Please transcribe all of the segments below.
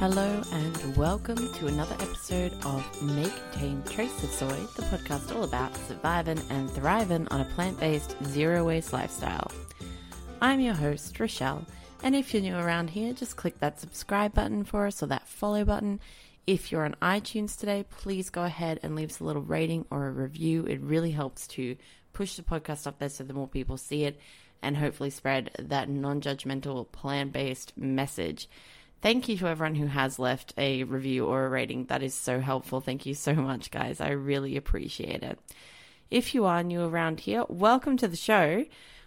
Hello and welcome to another episode of May Contain Trace of Soy, the podcast all about surviving and thriving on a plant based zero waste lifestyle. I'm your host, Rochelle, and if you're new around here, just click that subscribe button for us or that follow button. If you're on iTunes today, please go ahead and leave us a little rating or a review. It really helps to push the podcast up there so the more people see it and hopefully spread that non judgmental, plant based message. Thank you to everyone who has left a review or a rating. That is so helpful. Thank you so much, guys. I really appreciate it. If you are new around here, welcome to the show.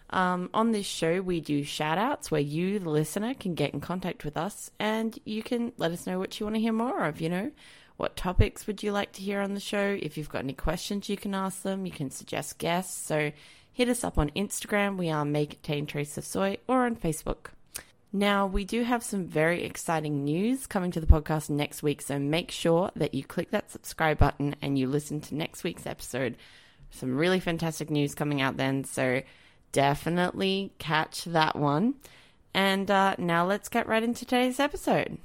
Um, on this show, we do shout outs where you, the listener, can get in contact with us and you can let us know what you want to hear more of. You know, what topics would you like to hear on the show? If you've got any questions, you can ask them. You can suggest guests. So hit us up on Instagram. We are May Contain Trace of Soy or on Facebook. Now, we do have some very exciting news coming to the podcast next week, so make sure that you click that subscribe button and you listen to next week's episode. Some really fantastic news coming out then, so definitely catch that one. And uh, now let's get right into today's episode.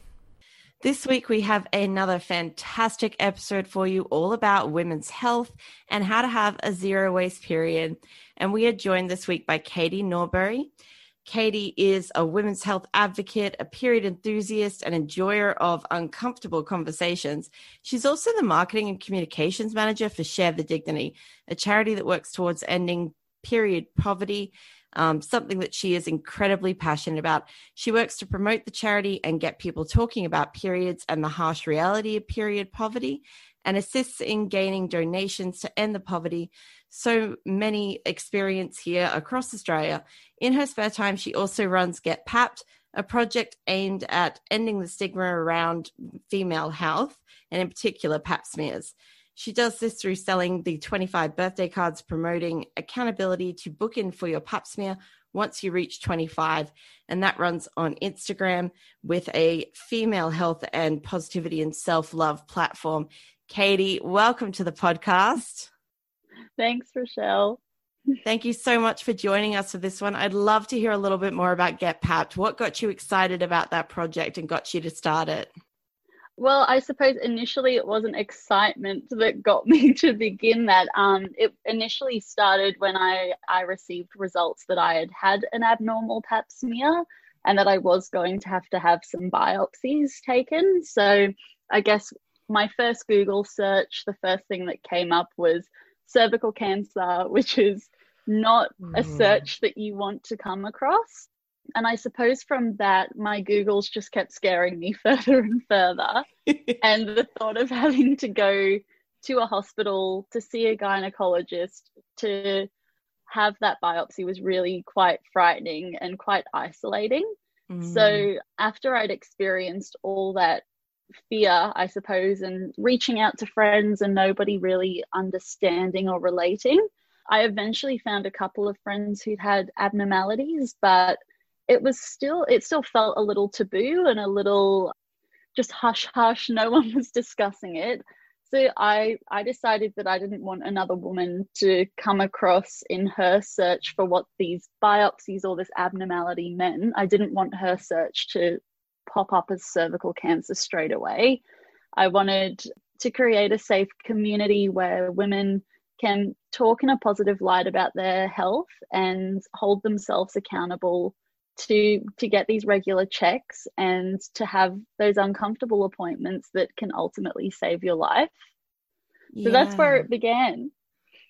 This week, we have another fantastic episode for you all about women's health and how to have a zero waste period. And we are joined this week by Katie Norbury. Katie is a women's health advocate, a period enthusiast, and enjoyer of uncomfortable conversations. She's also the marketing and communications manager for Share the Dignity, a charity that works towards ending period poverty, um, something that she is incredibly passionate about. She works to promote the charity and get people talking about periods and the harsh reality of period poverty and assists in gaining donations to end the poverty so many experience here across Australia. In her spare time, she also runs Get Papped, a project aimed at ending the stigma around female health, and in particular, pap smears. She does this through selling the 25 birthday cards promoting accountability to book in for your pap smear once you reach 25. And that runs on Instagram with a female health and positivity and self love platform. Katie, welcome to the podcast. Thanks, Rochelle. Thank you so much for joining us for this one. I'd love to hear a little bit more about Get Papped. What got you excited about that project and got you to start it? Well, I suppose initially it wasn't excitement that got me to begin that. Um, it initially started when I, I received results that I had had an abnormal pap smear and that I was going to have to have some biopsies taken. So I guess my first Google search, the first thing that came up was cervical cancer, which is not mm. a search that you want to come across. And I suppose from that, my Googles just kept scaring me further and further. and the thought of having to go to a hospital to see a gynecologist to have that biopsy was really quite frightening and quite isolating. Mm. So after I'd experienced all that fear, I suppose, and reaching out to friends and nobody really understanding or relating. I eventually found a couple of friends who'd had abnormalities, but it was still, it still felt a little taboo and a little just hush hush. No one was discussing it. So I, I decided that I didn't want another woman to come across in her search for what these biopsies or this abnormality meant. I didn't want her search to pop up as cervical cancer straight away. I wanted to create a safe community where women can talk in a positive light about their health and hold themselves accountable to to get these regular checks and to have those uncomfortable appointments that can ultimately save your life. Yeah. So that's where it began.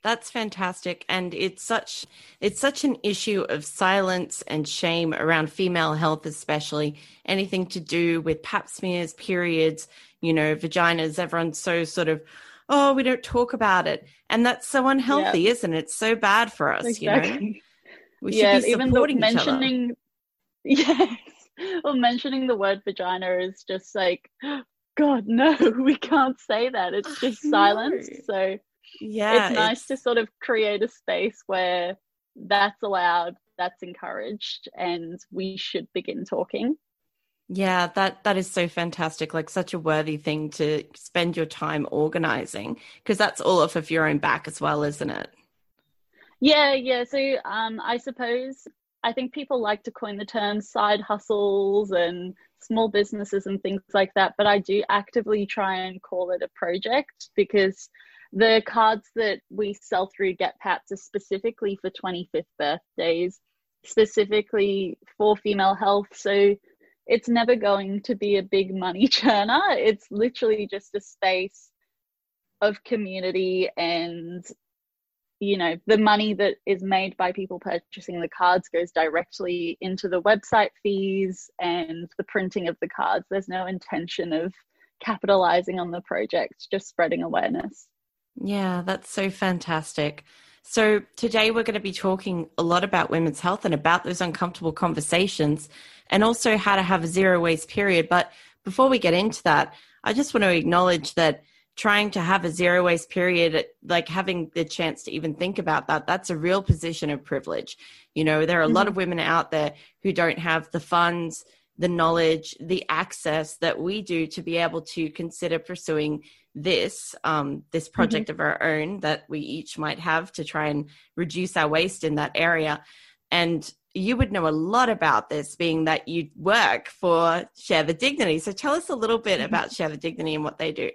That's fantastic. And it's such it's such an issue of silence and shame around female health especially anything to do with pap smears periods you know vaginas. Everyone's so sort of oh we don't talk about it. And that's so unhealthy yeah. isn't it? It's so bad for us exactly. you know? We should yeah, be supporting even mentioning yes well mentioning the word vagina is just like god no we can't say that. It's just silence. So yeah it's nice it's... to sort of create a space where that's allowed that's encouraged and we should begin talking. Yeah that that is so fantastic like such a worthy thing to spend your time organizing because that's all off of your own back as well isn't it? Yeah yeah so um i suppose I think people like to coin the term side hustles and small businesses and things like that, but I do actively try and call it a project because the cards that we sell through Get Papped are specifically for 25th birthdays, specifically for female health. So it's never going to be a big money churner. It's literally just a space of community and you know the money that is made by people purchasing the cards goes directly into the website fees and the printing of the cards there's no intention of capitalizing on the project just spreading awareness yeah that's so fantastic. So today we're going to be talking a lot about women's health and about those uncomfortable conversations and also how to have a zero waste period. But before we get into that i just want to acknowledge that trying to have a zero waste period like having the chance to even think about that that's a real position of privilege. You know there are a mm-hmm. lot of women out there who don't have the funds the knowledge the access that we do to be able to consider pursuing this um, this mm-hmm. project mm-hmm. of our own that we each might have to try and reduce our waste in that area and you would know a lot about this being that you work for share the dignity so tell us a little bit mm-hmm. about share the dignity and what they do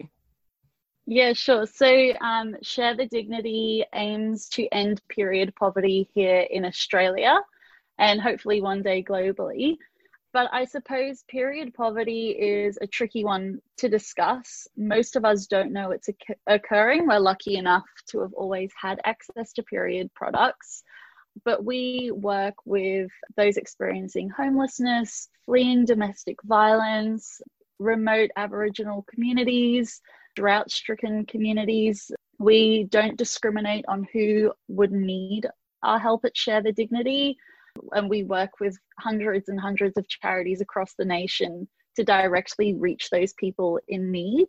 yeah, sure. So, um, Share the Dignity aims to end period poverty here in Australia and hopefully one day globally. But I suppose period poverty is a tricky one to discuss. Most of us don't know it's occurring. We're lucky enough to have always had access to period products. But we work with those experiencing homelessness, fleeing domestic violence, remote Aboriginal communities drought stricken communities. We don't discriminate on who would need our help at Share the Dignity. And we work with hundreds and hundreds of charities across the nation to directly reach those people in need.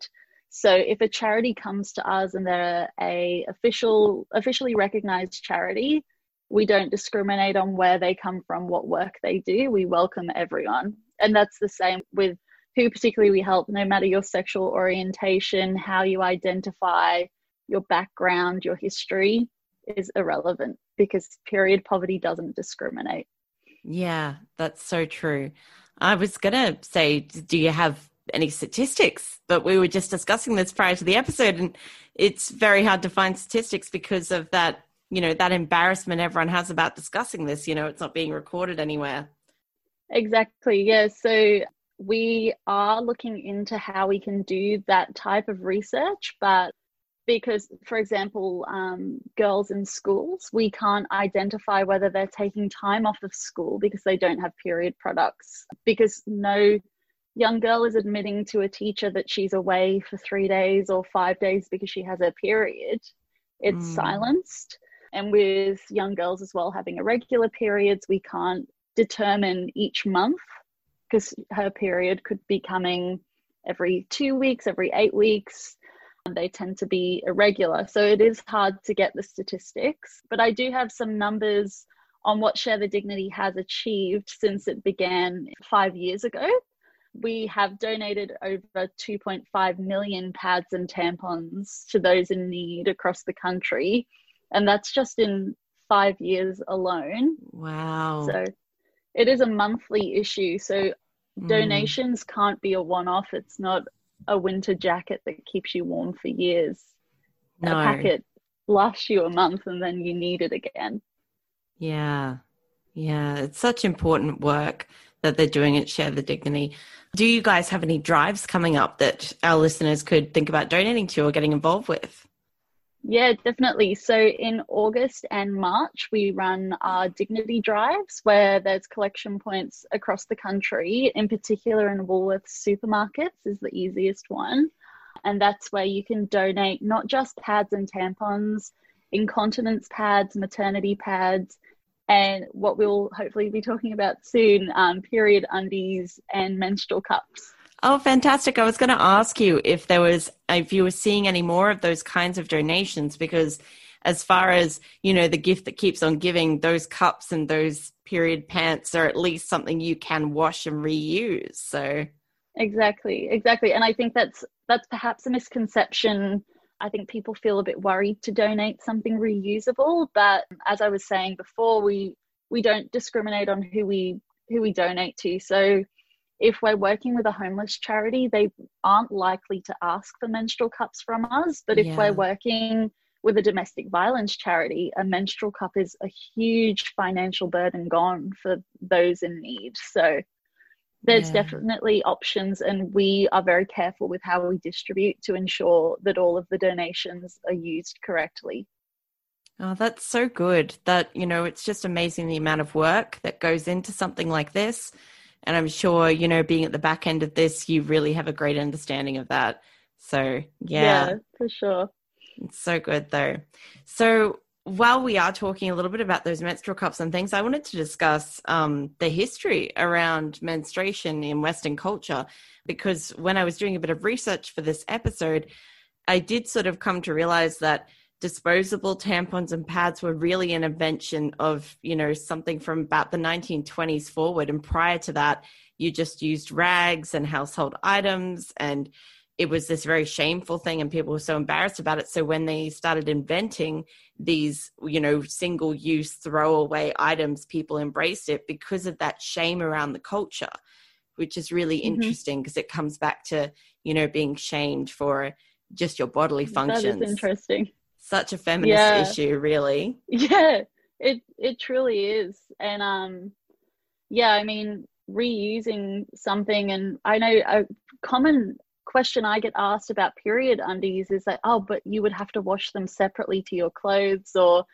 So if a charity comes to us and they're a official officially recognized charity, we don't discriminate on where they come from, what work they do. We welcome everyone. And that's the same with who particularly we help, no matter your sexual orientation, how you identify, your background, your history is irrelevant because period poverty doesn't discriminate. Yeah, that's so true. I was going to say, do you have any statistics? But we were just discussing this prior to the episode, and it's very hard to find statistics because of that, you know, that embarrassment everyone has about discussing this. You know, it's not being recorded anywhere. Exactly. Yeah. So we are looking into how we can do that type of research, but because, for example, um, girls in schools, we can't identify whether they're taking time off of school because they don't have period products, because no young girl is admitting to a teacher that she's away for three days or five days because she has her period. It's mm. silenced. And with young girls as well having irregular periods, we can't determine each month because her period could be coming every two weeks, every eight weeks. And they tend to be irregular. So it is hard to get the statistics. But I do have some numbers on what Share the Dignity has achieved since it began five years ago. We have donated over 2.5 million pads and tampons to those in need across the country. And that's just in five years alone. Wow. So it is a monthly issue. So Mm. Donations can't be a one off. It's not a winter jacket that keeps you warm for years. No. A packet lasts you a month and then you need it again. Yeah. Yeah. It's such important work that they're doing at Share the Dignity. Do you guys have any drives coming up that our listeners could think about donating to or getting involved with? Yeah, definitely. So in August and March, we run our dignity drives where there's collection points across the country, in particular in Woolworths supermarkets is the easiest one. And that's where you can donate not just pads and tampons, incontinence pads, maternity pads, and what we'll hopefully be talking about soon um, period undies and menstrual cups. Oh, fantastic. I was going to ask you if there was, if you were seeing any more of those kinds of donations, because as far as, you know, the gift that keeps on giving, those cups and those period pants are at least something you can wash and reuse. So, exactly, exactly. And I think that's, that's perhaps a misconception. I think people feel a bit worried to donate something reusable. But as I was saying before, we, we don't discriminate on who we who we donate to. So if we're working with a homeless charity, they aren't likely to ask for menstrual cups from us. But if yeah. we're working with a domestic violence charity, a menstrual cup is a huge financial burden gone for those in need. So there's yeah. definitely options, and we are very careful with how we distribute to ensure that all of the donations are used correctly. Oh, that's so good. That, you know, it's just amazing the amount of work that goes into something like this. And I'm sure, you know, being at the back end of this, you really have a great understanding of that. So, yeah. Yeah, for sure. It's so good, though. So, while we are talking a little bit about those menstrual cups and things, I wanted to discuss um, the history around menstruation in Western culture. Because when I was doing a bit of research for this episode, I did sort of come to realize that disposable tampons and pads were really an invention of you know something from about the 1920s forward. And prior to that you just used rags and household items and it was this very shameful thing and people were so embarrassed about it. So when they started inventing these you know single use throwaway items people embraced it because of that shame around the culture which is really mm-hmm. interesting because it comes back to you know being shamed for just your bodily functions that is interesting such a feminist yeah. issue really. Yeah it it truly is. And um yeah i mean reusing something and i know a common question i get asked about period undies is like oh but you would have to wash them separately to your clothes or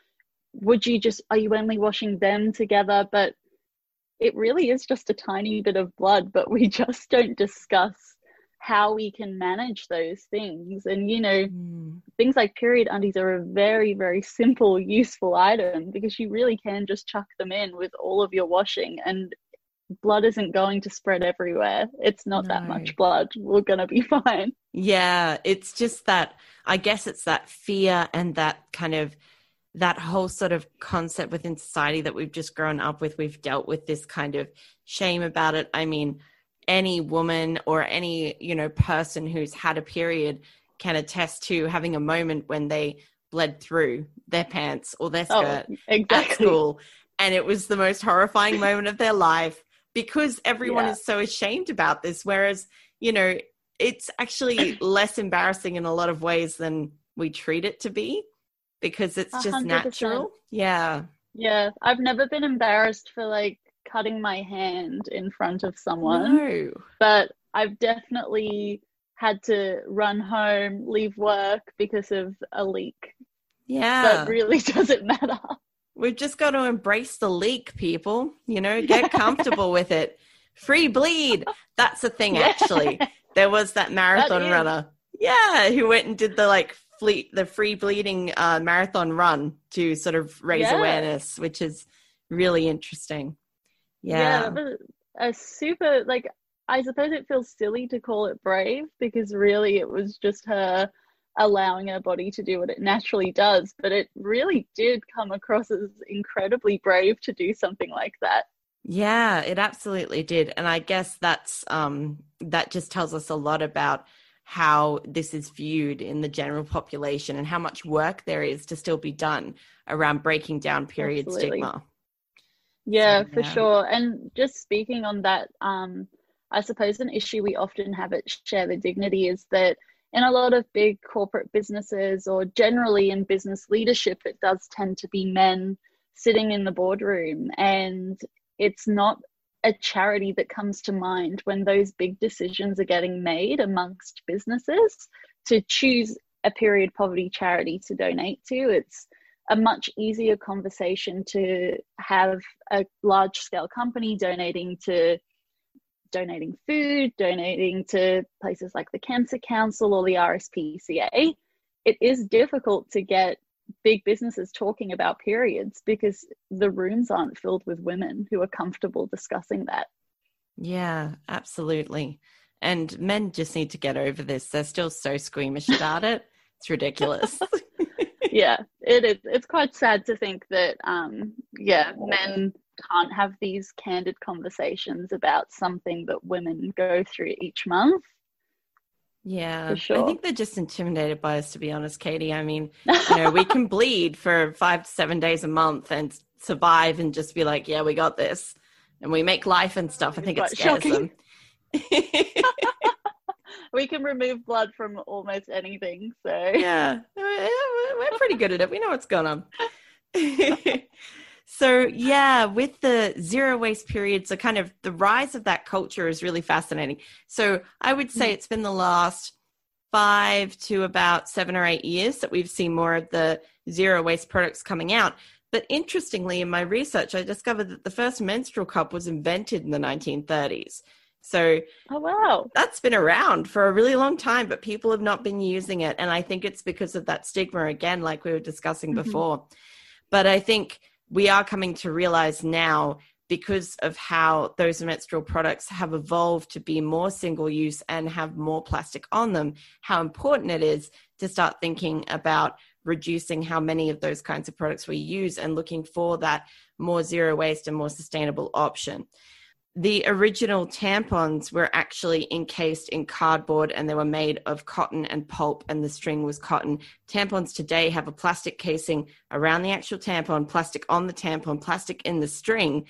would you just are you only washing them together? But it really is just a tiny bit of blood but we just don't discuss how we can manage those things. And, you know, mm. things like period undies are a very, very simple, useful item because you really can just chuck them in with all of your washing and blood isn't going to spread everywhere. It's not no. that much blood. We're going to be fine. Yeah. It's just that, I guess it's that fear and that kind of that whole sort of concept within society that we've just grown up with. We've dealt with this kind of shame about it. I mean, any woman or any you know person who's had a period can attest to having a moment when they bled through their pants or their oh, skirt oh, exactly. at school and it was the most horrifying moment of their life because everyone yeah. is so ashamed about this whereas you know it's actually less embarrassing in a lot of ways than we treat it to be because it's just 100%. natural yeah yeah i've never been embarrassed for like cutting my hand in front of someone. No. But I've definitely had to run home, leave work because of a leak. Yeah. But really doesn't matter. We've just got to embrace the leak, people. You know, get comfortable with it. Free bleed. That's a thing, yeah. actually. There was that marathon that runner. Yeah, who went and did the like fleet the free bleeding uh, marathon run to sort of raise yeah. awareness, which is really interesting. Yeah. yeah a super like I suppose it feels silly to call it brave because really it was just her allowing her body to do what it naturally does. But it really did come across as incredibly brave to do something like that. Yeah, it absolutely did. And I guess that's um that just tells us a lot about how this is viewed in the general population and how much work there is to still be done around breaking down period absolutely. stigma. Yeah, so, for yeah. sure. And just speaking on that, um, I suppose an issue we often have at Share the Dignity is that in a lot of big corporate businesses or generally in business leadership, it does tend to be men sitting in the boardroom. And it's not a charity that comes to mind when those big decisions are getting made amongst businesses to choose a period poverty charity to donate to. It's a much easier conversation to have a large scale company donating to donating food, donating to places like the Cancer Council or the RSPCA. It is difficult to get big businesses talking about periods because the rooms aren't filled with women who are comfortable discussing that. Yeah, absolutely. And men just need to get over this. They're still so squeamish about it. It's ridiculous. yeah, it is. It's quite sad to think that, um, yeah, men can't have these candid conversations about something that women go through each month. Yeah, sure. I think they're just intimidated by us, to be honest, Katie. I mean, you know, we can bleed for five to seven days a month, and survive and just be like, yeah, we got this. And we make life and stuff. I think it scares shocking. them. we can remove blood from almost anything. So yeah, we're pretty good at it. We know what's going on. so yeah, with the zero waste period, so kind of the rise of that culture is really fascinating. So I would say mm-hmm. it's been the last five to about seven or eight years that we've seen more of the zero waste products coming out. But interestingly, in my research, I discovered that the first menstrual cup was invented in the 1930s. So, oh wow, that's been around for a really long time, but people have not been using it. And I think it's because of that stigma again, like we were discussing mm-hmm. before. But I think we are coming to realize now because of how those menstrual products have evolved to be more single use and have more plastic on them, how important it is to start thinking about reducing how many of those kinds of products we use and looking for that more zero waste and more sustainable option the original tampons were actually encased in cardboard and they were made of cotton and pulp and the string was cotton. Tampons today have a plastic casing around the actual tampon, plastic on the tampon, plastic in the string.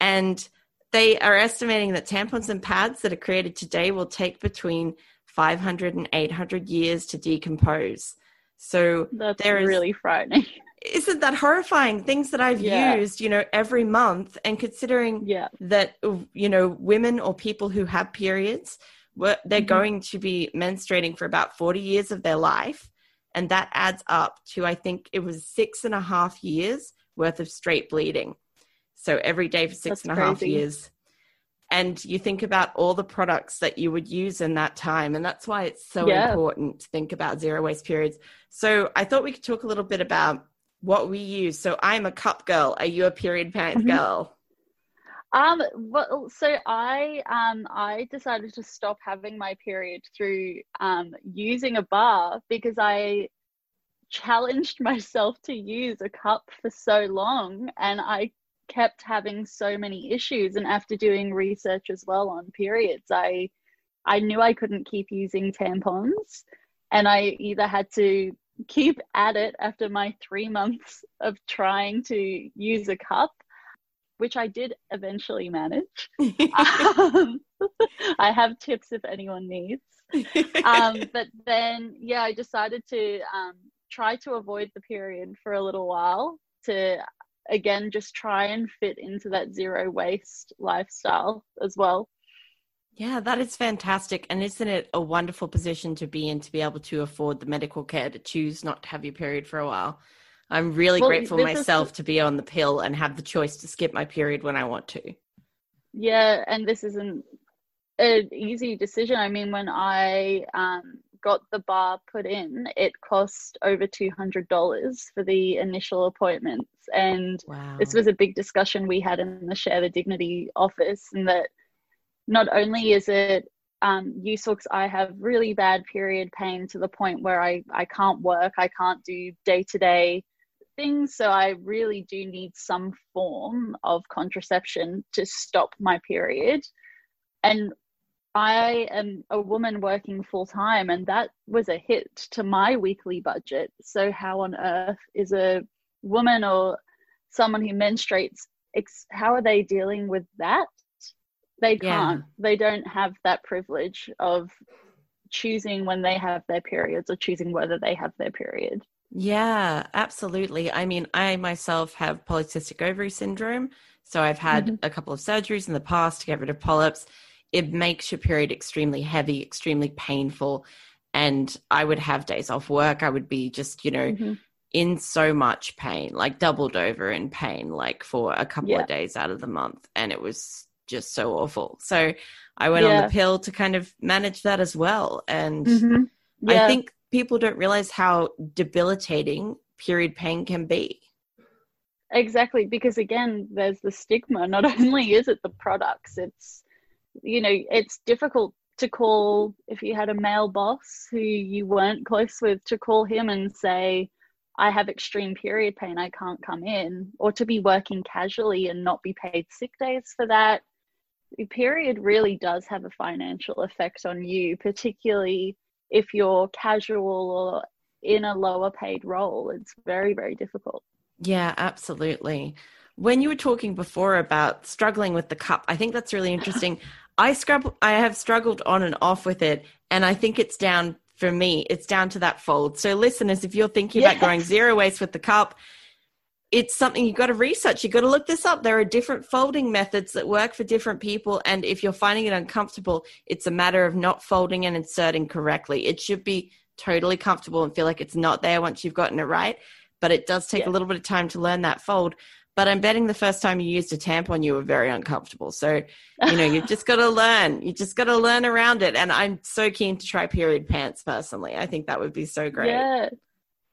And they are estimating that tampons and pads that are created today will take between 500 and 800 years to decompose. So that's really frightening. Isn't that horrifying things that i've yeah. used you know every month and considering yeah. that you know women or people who have periods they're mm-hmm. going to be menstruating for about 40 years of their life and that adds up to i think it was six and a half years worth of straight bleeding so every day for six That's and a half years and you think about all the products that you would use in that time and that's why it's so yeah. important to think about zero waste periods so i thought we could talk a little bit about what we use. So I'm a cup girl. Are you a period pants mm-hmm. girl? Um, well, so I um I decided to stop having my period through um using a bar because I challenged myself to use a cup for so long and I kept having so many issues and after doing research as well on periods I I knew I couldn't keep using tampons and I either had to keep at it after my three months of trying to use a cup, which I did eventually manage. um, I have tips if anyone needs. Um, but then, yeah, I decided to um, try to avoid the period for a little while to again just try and fit into that zero waste lifestyle as well. Yeah, that is fantastic. And isn't it a wonderful position to be in to be able to afford the medical care to choose not to have your period for a while? I'm really well, grateful myself is... to be on the pill and have the choice to skip my period when I want to. Yeah, and this isn't an easy decision. I mean, when I um, got the bar put in, it cost over $200 for the initial appointments. And wow. this was a big discussion we had in the Share the Dignity office, and that not only is it um, useful I have really bad period pain to the point where I, I can't work, I can't do day to day things. So I really do need some form of contraception to stop my period. And I am a woman working full time, and that was a hit to my weekly budget. So, how on earth is a woman or someone who menstruates, how are they dealing with that? They can't. Yeah. They don't have that privilege of choosing when they have their periods or choosing whether they have their period. Yeah, absolutely. I mean, I myself have polycystic ovary syndrome. So I've had mm-hmm. a couple of surgeries in the past to get rid of polyps. It makes your period extremely heavy, extremely painful. And I would have days off work. I would be just, you know, mm-hmm. in so much pain, like doubled over in pain, like for a couple yeah. of days out of the month. And it was just so awful. So I went yeah. on the pill to kind of manage that as well. And mm-hmm. yeah. I think people don't realize how debilitating period pain can be. Exactly, because again, there's the stigma. Not only is it the products, it's, you know, it's difficult to call if you had a male boss who you weren't close with to call him and say, I have extreme period pain, I can't come in, or to be working casually and not be paid sick days for that the period really does have a financial effect on you, particularly if you're casual or in a lower paid role. It's very, very difficult. Yeah, absolutely. When you were talking before about struggling with the cup, I think that's really interesting. I scrub I have struggled on and off with it and I think it's down for me, it's down to that fold. So listeners, if you're thinking yes. about going zero waste with the cup, it's something you've got to research. You've got to look this up. There are different folding methods that work for different people. And if you're finding it uncomfortable, it's a matter of not folding and inserting correctly. It should be totally comfortable and feel like it's not there once you've gotten it right. But it does take yeah. a little bit of time to learn that fold. But I'm betting the first time you used a tampon, you were very uncomfortable. So, you know, you've just got to learn. You just got to learn around it. And I'm so keen to try period pants personally. I think that would be so great. Yeah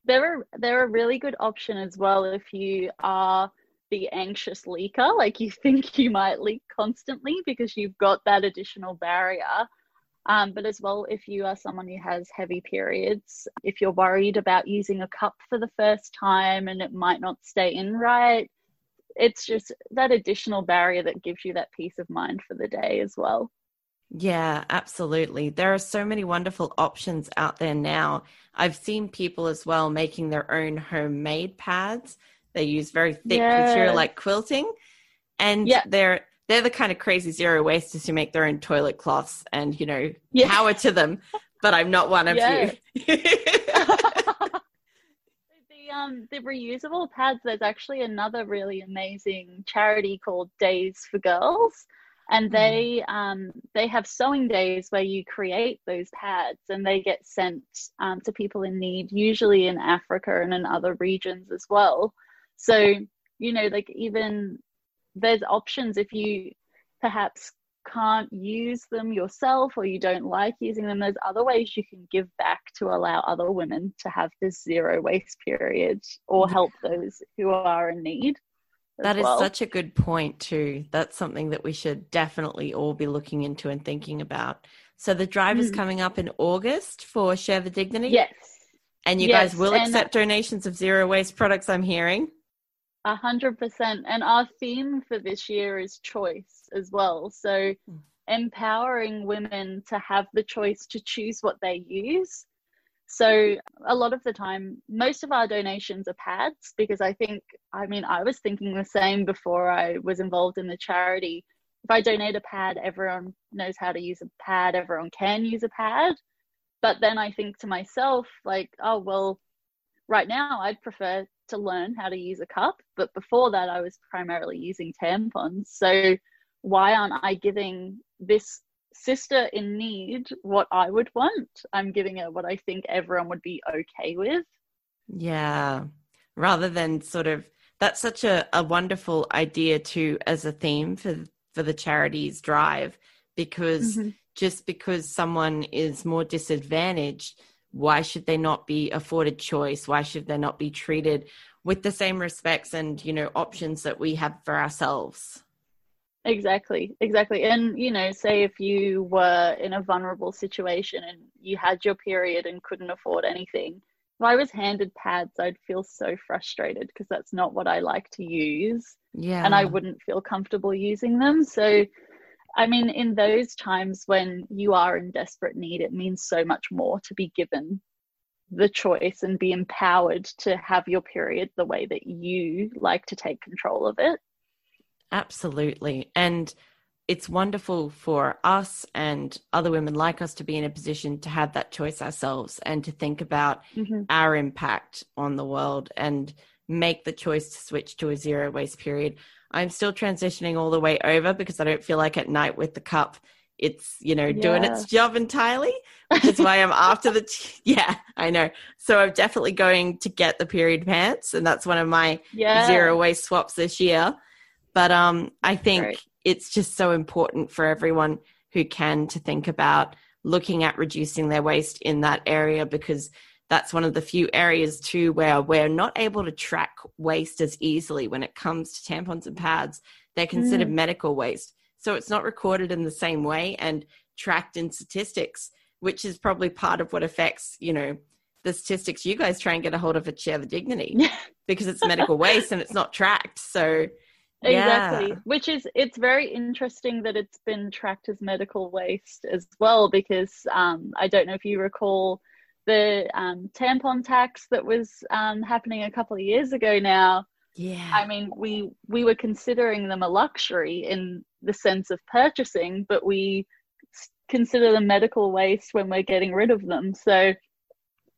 they're they're a really good option as well if you are the anxious leaker like you think you might leak constantly because you've got that additional barrier. Um, but as well if you are someone who has heavy periods if you're worried about using a cup for the first time and it might not stay in right it's just that additional barrier that gives you that peace of mind for the day as well yeah, absolutely. There are so many wonderful options out there now. I've seen people as well making their own homemade pads. They use very thick yeah. material like quilting, and yeah. they're they're the kind of crazy zero wasters who make their own toilet cloths and you know yeah. power to them. But I'm not one of you. the um the reusable pads. There's actually another really amazing charity called Days for Girls and mm-hmm. they um, they have sewing days where you create those pads and they get sent um, to people in need usually in africa and in other regions as well. So you know like even there's options if you perhaps can't use them yourself or you don't like using them there's other ways you can give back to allow other women to have this zero waste period or help those who are in need that is well. such a good point, too. That's something that we should definitely all be looking into and thinking about. So the drive mm. is coming up in August for Share the Dignity. Yes. And you yes. guys will and accept donations of zero waste products, I'm hearing. A hundred percent. And our theme for this year is choice as well. So hmm. empowering women to have the choice to choose what they use so a lot of the time, most of our donations are pads because I think, I mean, I was thinking the same before I was involved in the charity. If I donate a pad, everyone knows how to use a pad, everyone can use a pad. But then I think to myself, like, oh, well, right now I'd prefer to learn how to use a cup. But before that, I was primarily using tampons. So why aren't I giving this sister in need what I would want. I'm giving her what I think everyone would be okay with. Yeah. Rather than sort of that's such a, a wonderful idea too as a theme for for the charities drive because mm-hmm. just because someone is more disadvantaged why should they not be afforded choice why should they not be treated with the same respects and you know options that we have for ourselves Exactly, exactly. And, you know, say if you were in a vulnerable situation and you had your period and couldn't afford anything, if I was handed pads, I'd feel so frustrated because that's not what I like to use. Yeah. And I wouldn't feel comfortable using them. So, I mean, in those times when you are in desperate need, it means so much more to be given the choice and be empowered to have your period the way that you like to take control of it. Absolutely. And it's wonderful for us and other women like us to be in a position to have that choice ourselves and to think about mm-hmm. our impact on the world and make the choice to switch to a zero waste period. I'm still transitioning all the way over because I don't feel like at night with the cup it's you know yeah. doing its job entirely which is why i'm after the t- yeah i know so i'm definitely going to get the period pants and that's one of my yeah. zero waste swaps this year but um, I think right. it's just so important for everyone who can to think about looking at reducing their waste in that area because that's one of the few areas too where we're not able to track waste as easily when it comes to tampons and pads. They're considered mm. medical waste. So it's not recorded in the same way and tracked in statistics, which is probably part of what affects, you know, the statistics you guys try and get a hold of at Share the Dignity because it's medical waste and it's not tracked. So exactly yeah. which is it's very interesting that it's been tracked as medical waste as well because um, i don't know if you recall the um, tampon tax that was um, happening a couple of years ago now Yeah. I mean, we we were considering them a luxury in the sense of purchasing, but we consider them medical waste when we're getting rid of them. So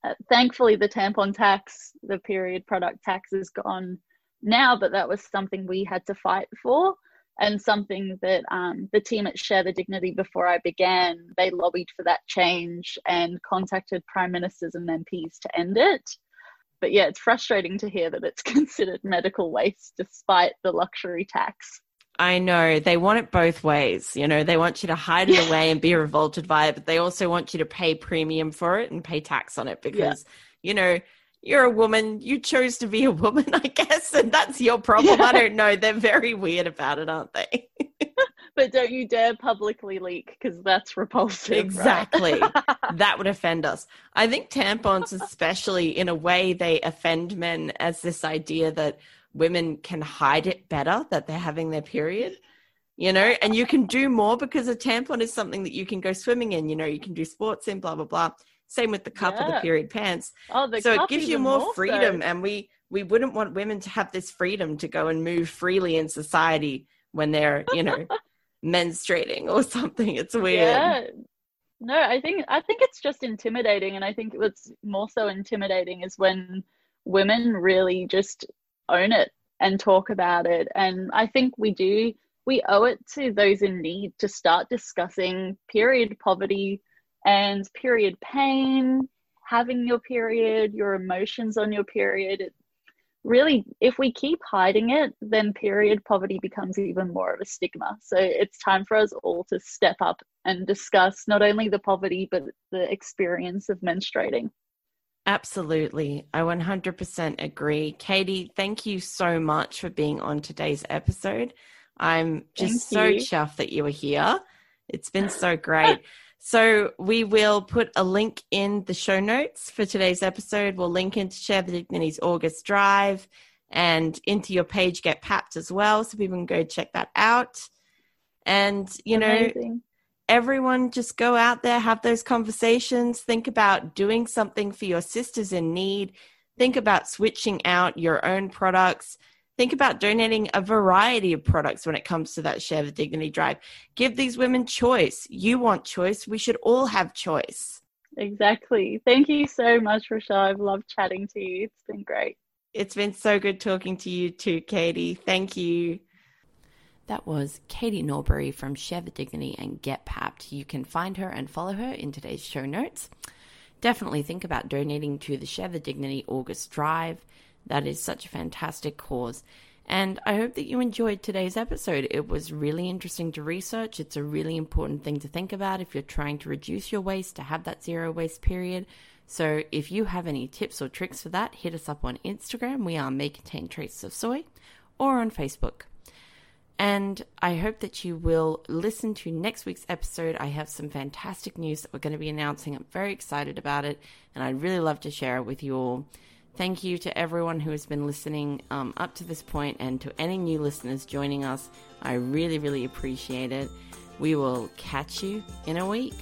uh, thankfully the tampon tax, the period product tax is gone now, but that was something we had to fight for and something that um, the team at Share the Dignity before I began, they lobbied for that change and contacted prime ministers and MPs to end it. But yeah, it's frustrating to hear that it's considered medical waste despite the luxury tax. I know they want it both ways. You know, they want you to hide it away and be revolted by it, but they also want you to pay premium for it and pay tax on it because, yeah. you know, you're a woman. You chose to be a woman, I guess, and that's your problem. Yeah. I don't know. They're very weird about it, aren't they? but don't you dare publicly leak because that's repulsive. Exactly. Right? that would offend us. I think tampons, especially in a way, they offend men as this idea that women can hide it better that they're having their period you know and you can do more because a tampon is something that you can go swimming in you know you can do sports in blah blah blah same with the cup yeah. or the period pants. Oh, the so it gives you more, more freedom, so. and we we wouldn't want women to have this freedom to go and move freely in society when they're you know menstruating or something. It's weird. Yeah. No, I think I think it's just intimidating, and I think what's more so intimidating is when women really just own it and talk about it. And I think we do we owe it to those in need to start discussing period poverty and period pain, having your period, your emotions on your period. It, really, if we keep hiding it, then period poverty becomes even more of a stigma. So it's time for us all to step up and discuss not only the poverty, but the experience of menstruating. Absolutely. I 100% agree. Katie, thank you so much for being on today's episode. I'm just so chuffed that you were here. It's been so great. So we will put a link in the show notes for today's episode. We'll link into Share the Dignity's August Drive and into your page Get Papped as well, so people can go check that out. And you Amazing. know, everyone just go out there, have those conversations, think about doing something for your sisters in need, think about switching out your own products Think about donating a variety of products when it comes to that Share the Dignity drive. Give these women choice. You want choice. We should all have choice. Exactly. Thank you so much, Rochelle. I've loved chatting to you. It's been great. It's been so good talking to you too, Katie. Thank you. That was Katie Norbury from Share the Dignity and Get Papped. You can find her and follow her in today's show notes. Definitely think about donating to the Share the Dignity August Drive. That is such a fantastic cause. And I hope that you enjoyed today's episode. It was really interesting to research. It's a really important thing to think about if you're trying to reduce your waste, to have that zero waste period. So if you have any tips or tricks for that, hit us up on Instagram. We are May Contain Traces of Soy or on Facebook. And I hope that you will listen to next week's episode. I have some fantastic news that we're going to be announcing. I'm very excited about it, and I'd really love to share it with you all. Thank you to everyone who has been listening um, up to this point and to any new listeners joining us. I really, really appreciate it. We will catch you in a week.